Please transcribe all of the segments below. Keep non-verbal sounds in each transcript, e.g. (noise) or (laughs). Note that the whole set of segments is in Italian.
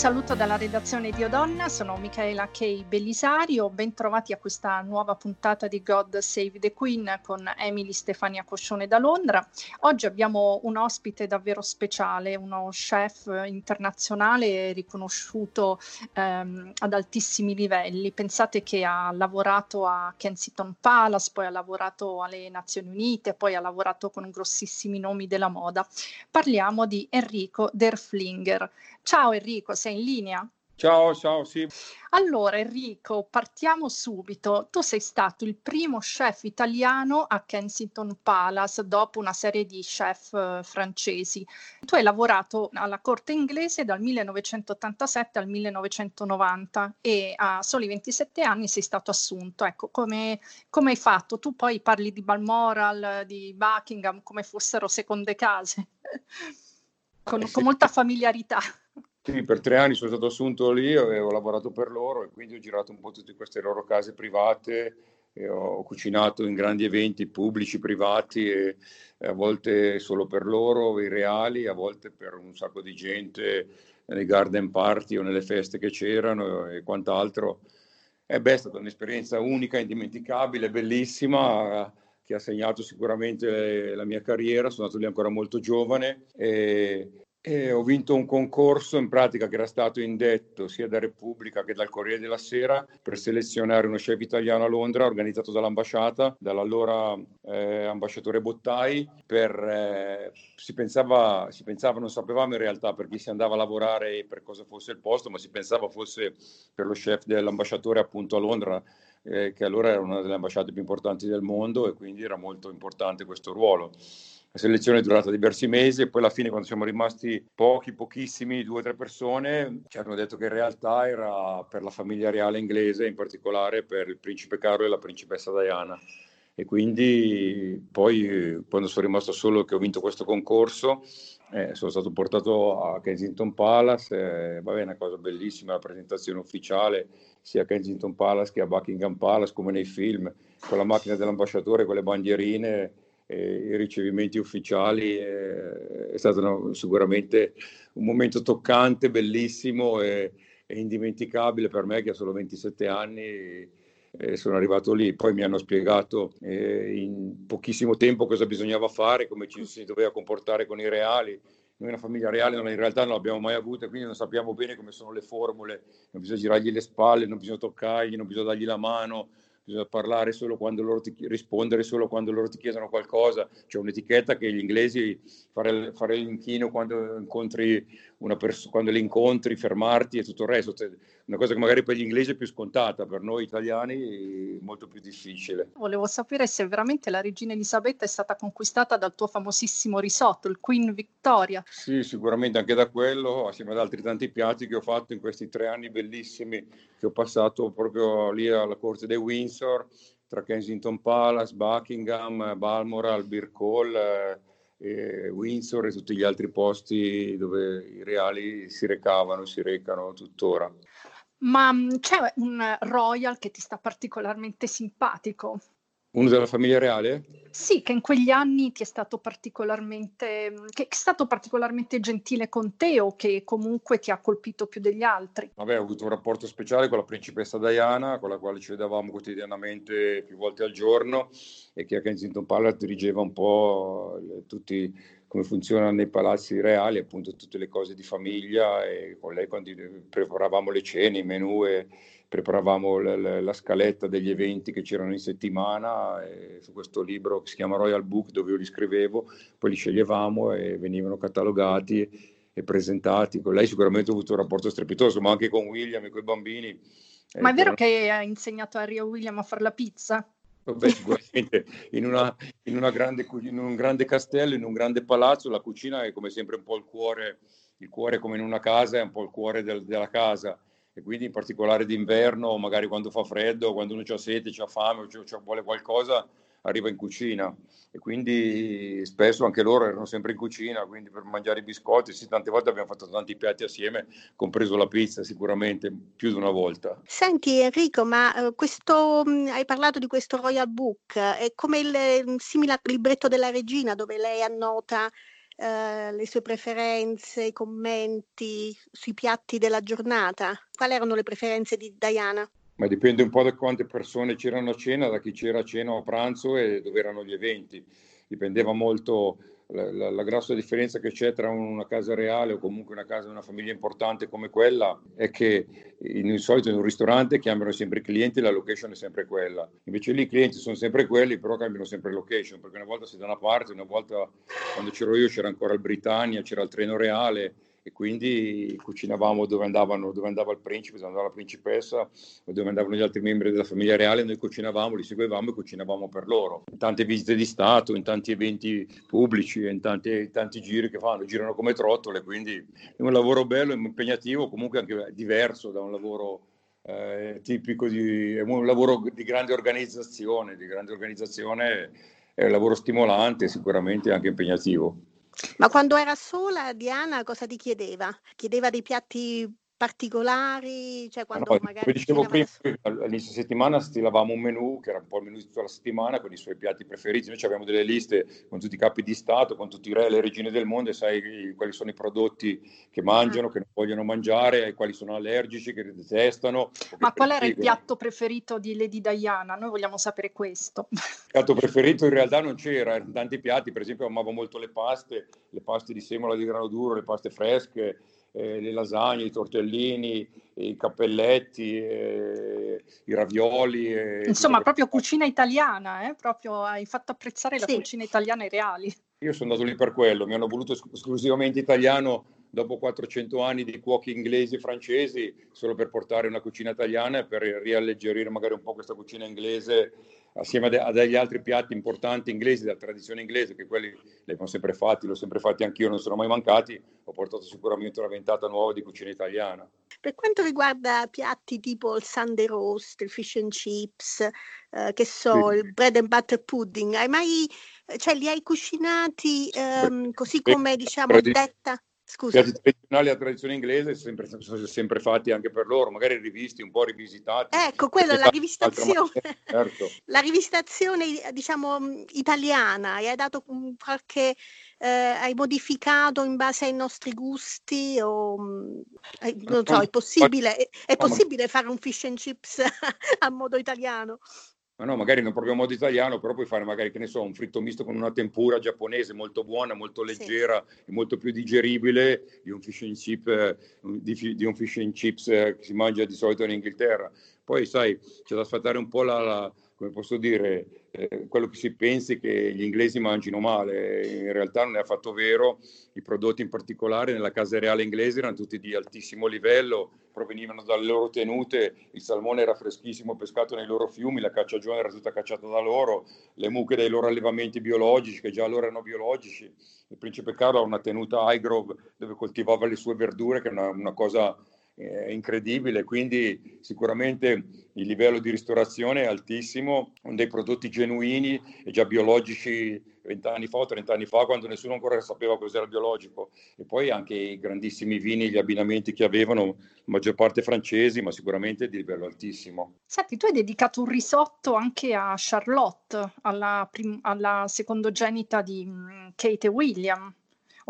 saluto dalla redazione di Odonna, sono Michaela K. Bellisario, bentrovati a questa nuova puntata di God Save the Queen con Emily Stefania Coscione da Londra. Oggi abbiamo un ospite davvero speciale, uno chef internazionale riconosciuto ehm, ad altissimi livelli. Pensate che ha lavorato a Kensington Palace, poi ha lavorato alle Nazioni Unite, poi ha lavorato con grossissimi nomi della moda. Parliamo di Enrico Derflinger. Ciao Enrico, sei in linea? Ciao, ciao, sì. Allora Enrico, partiamo subito. Tu sei stato il primo chef italiano a Kensington Palace dopo una serie di chef eh, francesi. Tu hai lavorato alla corte inglese dal 1987 al 1990 e a soli 27 anni sei stato assunto. Ecco, come, come hai fatto? Tu poi parli di Balmoral, di Buckingham come fossero seconde case, (laughs) con, con molta familiarità. Sì, per tre anni sono stato assunto lì, ho lavorato per loro e quindi ho girato un po' tutte queste loro case private ho cucinato in grandi eventi pubblici, privati e a volte solo per loro, i reali, a volte per un sacco di gente nei garden party o nelle feste che c'erano e quant'altro. E beh, è stata un'esperienza unica, indimenticabile, bellissima che ha segnato sicuramente la mia carriera, sono andato lì ancora molto giovane e, e ho vinto un concorso in pratica che era stato indetto sia da Repubblica che dal Corriere della Sera per selezionare uno chef italiano a Londra organizzato dall'ambasciata, dall'allora eh, ambasciatore Bottai. Per, eh, si, pensava, si pensava, non sapevamo in realtà per chi si andava a lavorare e per cosa fosse il posto, ma si pensava fosse per lo chef dell'ambasciatore appunto a Londra. Eh, che allora era una delle ambasciate più importanti del mondo e quindi era molto importante questo ruolo. La selezione è durata diversi mesi e poi alla fine quando siamo rimasti pochi, pochissimi, due o tre persone, ci hanno detto che in realtà era per la famiglia reale inglese, in particolare per il principe Carlo e la principessa Diana. E quindi poi quando sono rimasto solo che ho vinto questo concorso, eh, sono stato portato a Kensington Palace, eh, va bene, una cosa bellissima, la presentazione ufficiale sia a Kensington Palace che a Buckingham Palace come nei film, con la macchina dell'ambasciatore, con le bandierine i ricevimenti ufficiali è, è stato una, sicuramente un momento toccante, bellissimo e, e, indimenticabile per me che ho solo 27 anni e sono arrivato lì. Poi mi hanno spiegato eh, in pochissimo tempo cosa bisognava fare, come ci si doveva comportare con i reali. Noi una famiglia reale in realtà non l'abbiamo mai avuta, quindi non sappiamo bene come sono le formule, non bisogna girargli le spalle, non bisogna toccargli, non bisogna dargli la mano, bisogna parlare solo quando loro ti, rispondere solo quando loro ti chiedono qualcosa. C'è un'etichetta che gli inglesi fare, fare l'inchino quando incontri una persona, quando li incontri, fermarti e tutto il resto. Una cosa che magari per gli inglesi è più scontata, per noi italiani è molto più difficile. Volevo sapere se veramente la regina Elisabetta è stata conquistata dal tuo famosissimo risotto, il Queen Victoria. Sì, sicuramente anche da quello, assieme ad altri tanti piatti che ho fatto in questi tre anni bellissimi che ho passato proprio lì alla corte dei Windsor, tra Kensington Palace, Buckingham, Balmoral, Birkall. Eh, Windsor e tutti gli altri posti dove i reali si recavano, si recano tuttora. Ma mm, c'è un royal che ti sta particolarmente simpatico? Uno della famiglia reale? Sì, che in quegli anni ti è stato particolarmente, che è stato particolarmente gentile con te o che comunque ti ha colpito più degli altri. Vabbè, ho avuto un rapporto speciale con la principessa Diana, con la quale ci vedevamo quotidianamente più volte al giorno e che a Kensington Palace dirigeva un po' tutti come funzionano nei palazzi reali, appunto tutte le cose di famiglia e con lei quando preparavamo le cene, i menù e preparavamo la, la scaletta degli eventi che c'erano in settimana su questo libro che si chiama Royal Book dove io li scrivevo, poi li sceglievamo e venivano catalogati e presentati. Con lei sicuramente ho avuto un rapporto strepitoso, ma anche con William e con i bambini. Ma è vero che hai insegnato a Rio William a fare la pizza? Beh, sicuramente in, una, in, una grande, in, un grande castello, in un grande palazzo, la cucina è come sempre un po' il cuore, il cuore come in una casa, è un po' il cuore del, della casa e quindi in particolare d'inverno, magari quando fa freddo, quando uno ha sete, ha fame o vuole qualcosa, arriva in cucina e quindi spesso anche loro erano sempre in cucina, quindi per mangiare i biscotti, sì, tante volte abbiamo fatto tanti piatti assieme, compreso la pizza sicuramente, più di una volta. Senti Enrico, ma eh, questo, mm, hai parlato di questo Royal Book, è come il mm, simile libretto della regina dove lei annota eh, le sue preferenze, i commenti sui piatti della giornata? Quali erano le preferenze di Diana? Ma dipende un po' da quante persone c'erano a cena, da chi c'era a cena o a pranzo e dove erano gli eventi. Dipendeva molto la, la, grossa differenza che c'è tra una casa reale o comunque una casa di una famiglia importante come quella è che in, solito in un ristorante cambiano sempre i clienti e la location è sempre quella. Invece lì i clienti sono sempre quelli, però cambiano sempre location, perché una volta sei da una parte, una volta quando c'ero io c'era ancora il Britannia, c'era il treno reale e quindi cucinavamo dove, andavano, dove andava il principe, dove andava la principessa o dove andavano gli altri membri della famiglia reale, noi cucinavamo, li seguivamo e cucinavamo per loro. In tante visite di Stato, in tanti eventi pubblici, in tanti, tanti giri che fanno, girano come trottole, quindi è un lavoro bello, impegnativo, comunque anche diverso da un lavoro eh, tipico di è un lavoro di grande organizzazione, di grande organizzazione è un lavoro stimolante, sicuramente anche impegnativo. Ma quando era sola, Diana cosa ti chiedeva? Chiedeva dei piatti particolari? Cioè quando no, magari come dicevo prima, all'inizio settimana stilavamo un menù che era un po' il menù di tutta la settimana con i suoi piatti preferiti. Noi abbiamo delle liste con tutti i capi di Stato, con tutti i re e le regine del mondo e sai quali sono i prodotti che mangiano, ah. che non vogliono mangiare, quali sono allergici, che detestano. Ma qual era il piatto preferito di Lady Diana? Noi vogliamo sapere questo. Il piatto preferito in realtà non c'era, erano tanti piatti, per esempio amavo molto le paste, le paste di semola di grano duro, le paste fresche, eh, le lasagne, i tortellini, i cappelletti, eh, i ravioli. Eh, Insomma, proprio cucina italiana, eh? proprio hai fatto apprezzare sì. la cucina italiana ai reali. Io sono andato lì per quello, mi hanno voluto esclusivamente italiano dopo 400 anni di cuochi inglesi e francesi, solo per portare una cucina italiana e per rialleggerire magari un po' questa cucina inglese assieme a, de- a, degli altri piatti importanti inglesi della tradizione inglese, che quelli li abbiamo sempre fatti, l'ho sempre fatti anch'io, non sono mai mancati, ho portato sicuramente una ventata nuova di cucina italiana. Per quanto riguarda piatti tipo il Sunday roast, il fish and chips, eh, che so, sì. il bread and butter pudding, hai mai, cioè li hai cucinati ehm, così come diciamo detta? Scusa. I piatti tradizionali della tradizione inglese sono sempre, sono sempre, fatti anche per loro, magari rivisti, un po' rivisitati. Ecco, quello, la rivisitazione, certo. (laughs) la rivisitazione, diciamo, italiana, hai dato qualche, eh, hai modificato in base ai nostri gusti o, eh, non so, è possibile, è, è possibile fare un fish and chips (laughs) a modo italiano? Ma no, magari non proprio a modo italiano, però puoi fare magari, che ne so, un fritto misto con una tempura giapponese molto buona, molto leggera sì. e molto più digeribile di un fish and, chip, eh, di, di un fish and chips eh, che si mangia di solito in Inghilterra. Poi, sai, c'è da sfatare un po' la, la come posso dire, eh, quello che si pensi che gli inglesi mangino male, in realtà non è affatto vero, i prodotti in particolare nella casa reale inglese erano tutti di altissimo livello, provenivano dalle loro tenute, il salmone era freschissimo pescato nei loro fiumi, la cacciagione era tutta cacciata da loro, le mucche dai loro allevamenti biologici, che già allora erano biologici, il principe Carlo ha una tenuta a Highgrove dove coltivava le sue verdure, che è una, una cosa è incredibile, quindi sicuramente il livello di ristorazione è altissimo, con dei prodotti genuini e già biologici vent'anni fa o trent'anni fa, quando nessuno ancora sapeva cos'era il biologico. E poi anche i grandissimi vini, gli abbinamenti che avevano, maggior parte francesi, ma sicuramente di livello altissimo. Senti, tu hai dedicato un risotto anche a Charlotte, alla, prim- alla secondogenita di mm, Kate e William.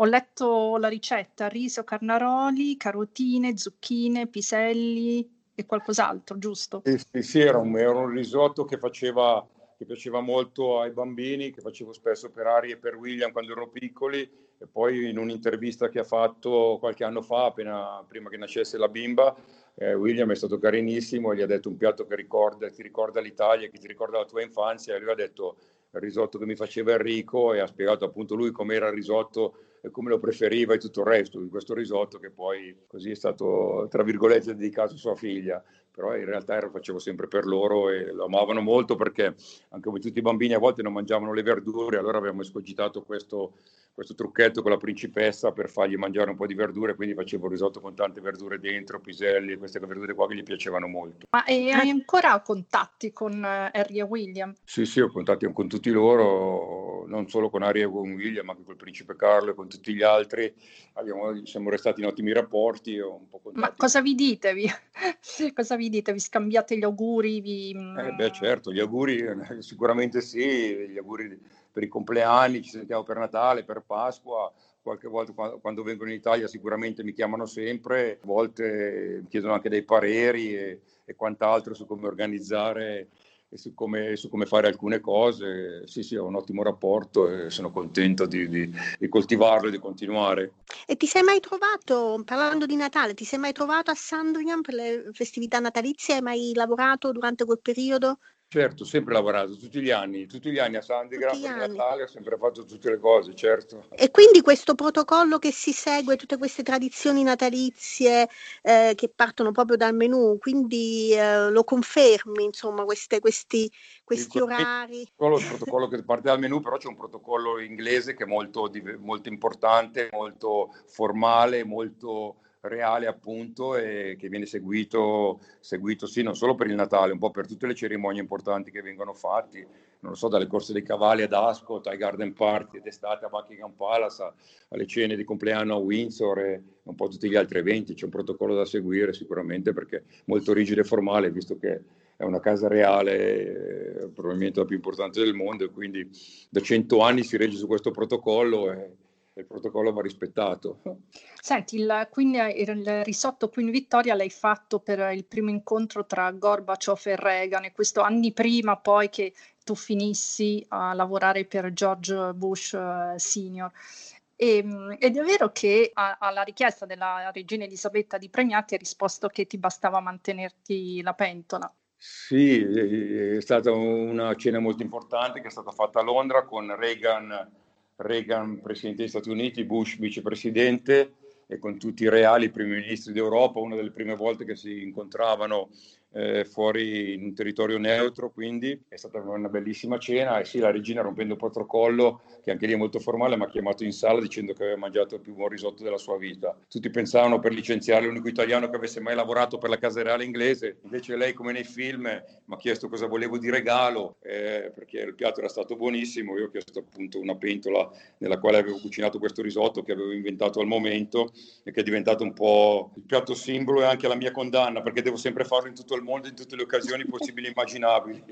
Ho letto la ricetta, riso, carnaroli, carotine, zucchine, piselli e qualcos'altro, giusto? Sì, sì, era, un, era, un, risotto che, faceva, che piaceva molto ai bambini, che facevo spesso per Ari e per William quando erano piccoli e poi in un'intervista che ha fatto qualche anno fa, appena prima che nascesse la bimba, eh, William è stato carinissimo, gli ha detto un piatto che ricorda, ti ricorda l'Italia, che ti ricorda la tua infanzia, e lui ha detto il risotto che mi faceva Enrico e ha spiegato appunto lui com'era il risotto e come lo preferiva e tutto il resto di questo risotto che poi così è stato tra virgolette dedicato a sua figlia. Però in realtà lo facevo sempre per loro e lo amavano molto perché anche come tutti i bambini a volte non mangiavano le verdure allora abbiamo escogitato questo questo trucchetto con la principessa per fargli mangiare un po' di verdure, quindi facevo il risotto con tante verdure dentro, piselli, queste verdure qua che gli piacevano molto. Ma hai ancora contatti con eh, Harry e William? Sì, sì, ho contatti con tutti loro, non solo con Harry e con William, ma anche con il principe Carlo e con tutti gli altri. Abbiamo, siamo restati in ottimi rapporti. ma cosa vi dite? Vi, (laughs) cosa vi dite? Vi scambiate gli auguri? Vi... Eh beh, certo, gli auguri sicuramente sì, gli auguri per i compleanni, ci sentiamo per Natale, per Pasqua, qualche volta quando vengono in Italia sicuramente mi chiamano sempre, a volte mi chiedono anche dei pareri e, e quant'altro su come organizzare e su come, su come, fare alcune cose. Sì, sì, ho un ottimo rapporto e sono contento di, di, di, coltivarlo e di continuare. E ti sei mai trovato, parlando di Natale, ti sei mai trovato a Sandringham per le festività natalizie? Hai mai lavorato durante quel periodo? Certo, sempre lavorato, tutti gli anni, tutti gli anni a Sandigram per Natale ho sempre fatto tutte le cose, certo. E quindi questo protocollo che si segue, tutte queste tradizioni natalizie eh, che partono proprio dal menù, quindi eh, lo confermi, insomma, queste, questi, questi il orari? Il protocollo che parte dal menù, però c'è un protocollo inglese che è molto, molto importante, molto formale, molto reale appunto e che viene seguito, seguito sì non solo per il Natale, un po' per tutte le cerimonie importanti che vengono fatte, non so, dalle corse dei cavalli ad Ascot, ai Garden Party d'estate a Buckingham Palace, alle cene di compleanno a Windsor e un po' tutti gli altri eventi, c'è un protocollo da seguire sicuramente perché è molto rigido e formale visto che è una casa reale, probabilmente la più importante del mondo e quindi da cento anni si regge su questo protocollo e il protocollo va rispettato. Senti, il, Queen, il risotto Queen Vittoria l'hai fatto per il primo incontro tra Gorbaciov e Reagan e questo anni prima poi che tu finissi a lavorare per George Bush uh, Senior. E, ehm, ed è vero che a, alla richiesta della regina Elisabetta di premiarti hai risposto che ti bastava mantenerti la pentola. Sì, è stata una cena molto importante che è stata fatta a Londra con Reagan Reagan presidente degli Stati Uniti, Bush vicepresidente e con tutti i reali primi ministri d'Europa, una delle prime volte che si incontravano eh, fuori in un territorio neutro, quindi è stata una bellissima cena e sì, la regina rompendo il protocollo, che anche lì è molto formale, mi ha chiamato in sala dicendo che aveva mangiato il più buon risotto della sua vita. Tutti pensavano per licenziare l'unico italiano che avesse mai lavorato per la Casa Reale inglese, invece lei come nei film mi ha chiesto cosa volevo di regalo, eh, perché il piatto era stato buonissimo, io ho chiesto appunto una pentola nella quale avevo cucinato questo risotto che avevo inventato al momento e che è diventato un po' il piatto simbolo e anche la mia condanna, perché devo sempre farlo in tutto il mondo in tutte le occasioni possibili e immaginabili.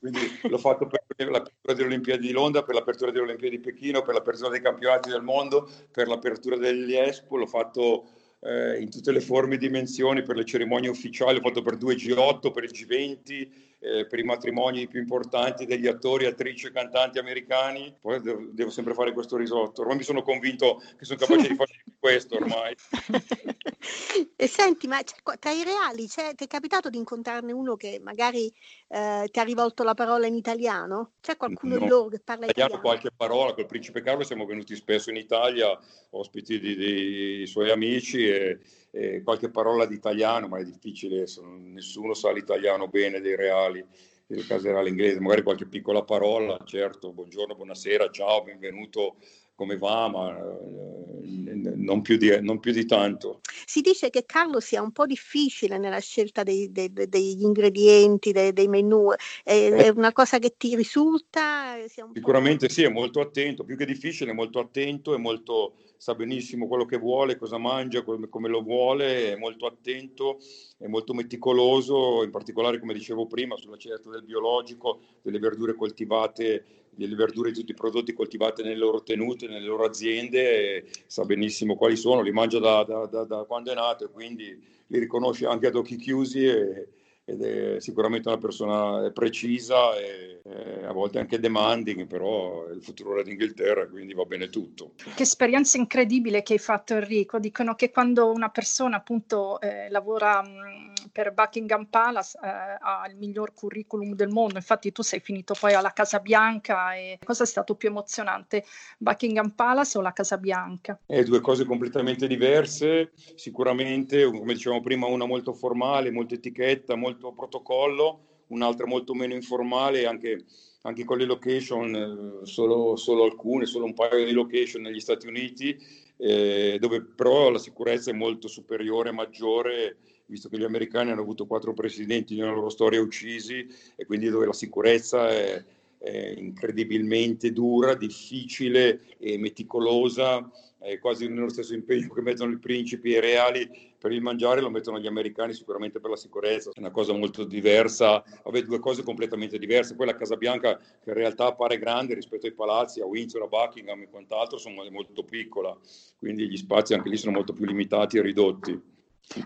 Quindi l'ho fatto per l'apertura delle Olimpiadi di Londra, per l'apertura delle Olimpiadi di Pechino, per l'apertura dei campionati del mondo, per l'apertura degli Expo, l'ho fatto eh, in tutte le forme e dimensioni, per le cerimonie ufficiali, l'ho fatto per due G8, per il G20, eh, per i matrimoni più importanti degli attori, attrici e cantanti americani. Poi devo, devo, sempre fare questo risotto. Ormai mi sono convinto che sono capace di fare (laughs) questo ormai. (laughs) e senti, ma tra i reali c'è, ti è capitato di incontrarne uno che magari eh, ti ha rivolto la parola in italiano? C'è qualcuno no, di loro che parla italiano? qualche parola, col principe Carlo siamo venuti spesso in Italia, ospiti di, di suoi amici e eh, qualche parola di italiano, ma è difficile, sono, nessuno sa l'italiano bene dei reali, del caserale inglese, magari qualche piccola parola, certo, buongiorno, buonasera, ciao, benvenuto, come va, ma eh, non, più di, non, più di, tanto. Si dice che Carlo sia un po' difficile nella scelta dei, dei, degli ingredienti, dei, dei menù, è, eh. è, una cosa che ti risulta? Sicuramente sì, è molto attento, più che difficile, è molto attento, è molto sa benissimo quello che vuole, cosa mangia, come, come, lo vuole, è molto attento, è molto meticoloso, in particolare come dicevo prima sulla scelta del biologico, delle verdure coltivate, delle verdure di tutti i prodotti coltivati nelle loro tenute, nelle loro aziende, sa benissimo quali sono, li mangia da, da, da, da quando è nato e quindi li riconosce anche ad occhi chiusi e, ed è sicuramente una persona precisa e, e, a volte anche demanding, però è il futuro dell'Inghilterra, quindi va bene tutto. Che esperienza incredibile che hai fatto Enrico, dicono che quando una persona appunto eh, lavora mh, per Buckingham Palace eh, ha il miglior curriculum del mondo, infatti tu sei finito poi alla Casa Bianca e cosa è stato più emozionante, Buckingham Palace o la Casa Bianca? Eh, due cose completamente diverse, sicuramente come dicevamo prima una molto formale, molto etichetta, molto molto protocollo, un'altra molto meno informale, anche, anche con le location, eh, solo, solo, alcune, solo un paio di location negli Stati Uniti, eh, dove però la sicurezza è molto superiore, maggiore, visto che gli americani hanno avuto quattro presidenti nella loro storia uccisi e quindi dove la sicurezza è, è incredibilmente dura, difficile e meticolosa, è quasi nello stesso impegno che mettono i principi e i reali per il mangiare lo mettono gli americani sicuramente per la sicurezza, è una cosa molto diversa, vabbè due cose completamente diverse, poi la Casa Bianca che in realtà appare grande rispetto ai palazzi, a Windsor, a Buckingham e quant'altro, sono molto piccola, quindi gli spazi anche lì sono molto più limitati e ridotti.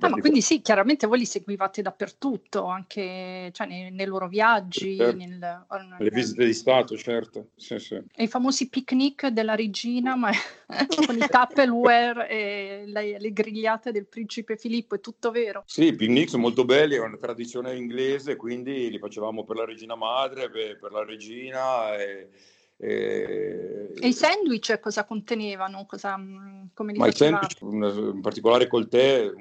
Ah, ma quindi sì, chiaramente voi li seguivate dappertutto, anche cioè, nei, nei, loro viaggi. Certo. Nel. Le visite di Stato, certo. Sì, sì. E i famosi picnic della regina, ma (laughs) con i Tupperware e le, le, grigliate del principe Filippo, è tutto vero? Sì, i picnic sono molto belli, è una tradizione inglese, quindi li facevamo per la regina madre, per la regina. E... E... e, i sandwich cosa contenevano? Cosa, mm, come li Ma facevate? i sandwich, in particolare col tè,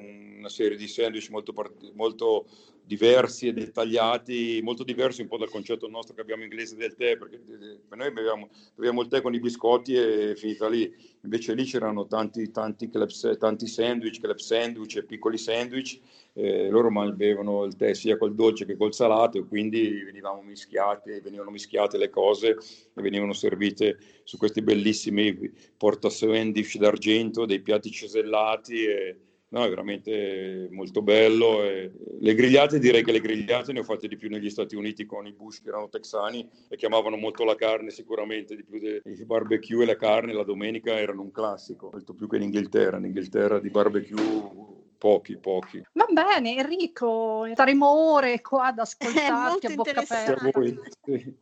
una serie di sandwich molto, molto diversi e dettagliati, molto diversi un po' dal concetto nostro che abbiamo inglese del tè, perché eh, per noi beviamo, beviamo il tè con i biscotti e finita lì. Invece lì c'erano tanti, tanti, club, tanti sandwich, club sandwich e piccoli sandwich. Eh, loro bevevano il tè sia col dolce che col salato e quindi venivamo mischiati, venivano mischiate le cose e venivano servite su questi bellissimi porta sandwich d'argento, dei piatti cesellati e, No, è veramente molto bello. E le grigliate, direi che le grigliate ne ho fatte di più negli Stati Uniti con i Bush che erano texani e chiamavano molto la carne sicuramente, di più dei barbecue e la carne la domenica erano un classico, molto più che in Inghilterra. In Inghilterra di barbecue pochi, pochi. Va bene, Enrico, staremo ore qua ad ascoltarti (laughs) a bocca aperta. Sì.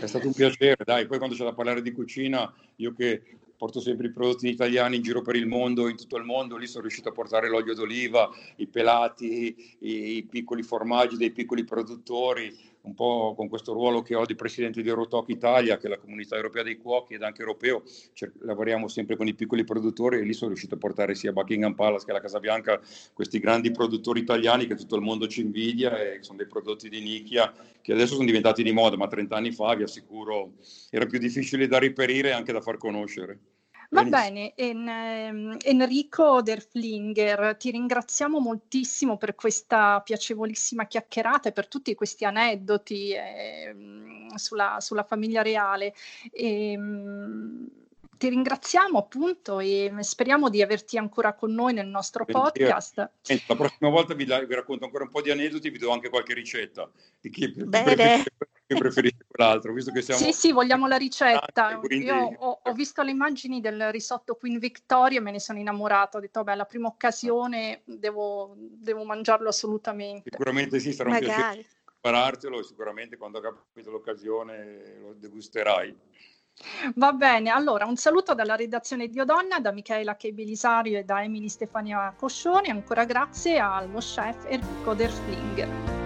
È stato un piacere, dai, poi quando c'è da parlare di cucina, io che porto sempre i prodotti italiani in giro per il mondo, in tutto il mondo, lì sono riuscito a portare l'olio d'oliva, i pelati, i, i piccoli formaggi dei piccoli produttori, un po' con questo ruolo che ho di presidente di Eurotalk Italia, che è la comunità europea dei cuochi ed anche europeo, cioè, lavoriamo sempre con i piccoli produttori e lì sono riuscito a portare sia Buckingham Palace che la Casa Bianca questi grandi produttori italiani che tutto il mondo ci invidia e sono dei prodotti di nicchia che adesso sono diventati di moda, ma 30 anni fa vi assicuro era più difficile da riperire e anche da far conoscere. Va bene, en, ehm, Enrico Derflinger, ti ringraziamo moltissimo per questa piacevolissima chiacchierata e per tutti questi aneddoti eh, sulla, sulla, famiglia reale. E, ehm, ti ringraziamo appunto e speriamo di averti ancora con noi nel nostro podcast. La prossima volta vi, vi, racconto ancora un po' di aneddoti, vi do anche qualche ricetta Bene. Che preferisce quell'altro, visto che siamo... Sì, sì, vogliamo la ricetta. Quindi... Io ho, ho, visto le immagini del risotto Queen Victoria e me ne sono innamorato. Ho detto, vabbè, la prima occasione devo, devo mangiarlo assolutamente. Sicuramente sì, sarà un Magari. piacere imparartelo e sicuramente quando capito l'occasione lo degusterai. Va bene, allora un saluto dalla redazione di Odonna, da Michaela Che Belisario e da Emily Stefania Coscione, ancora grazie allo chef Enrico Derflinger.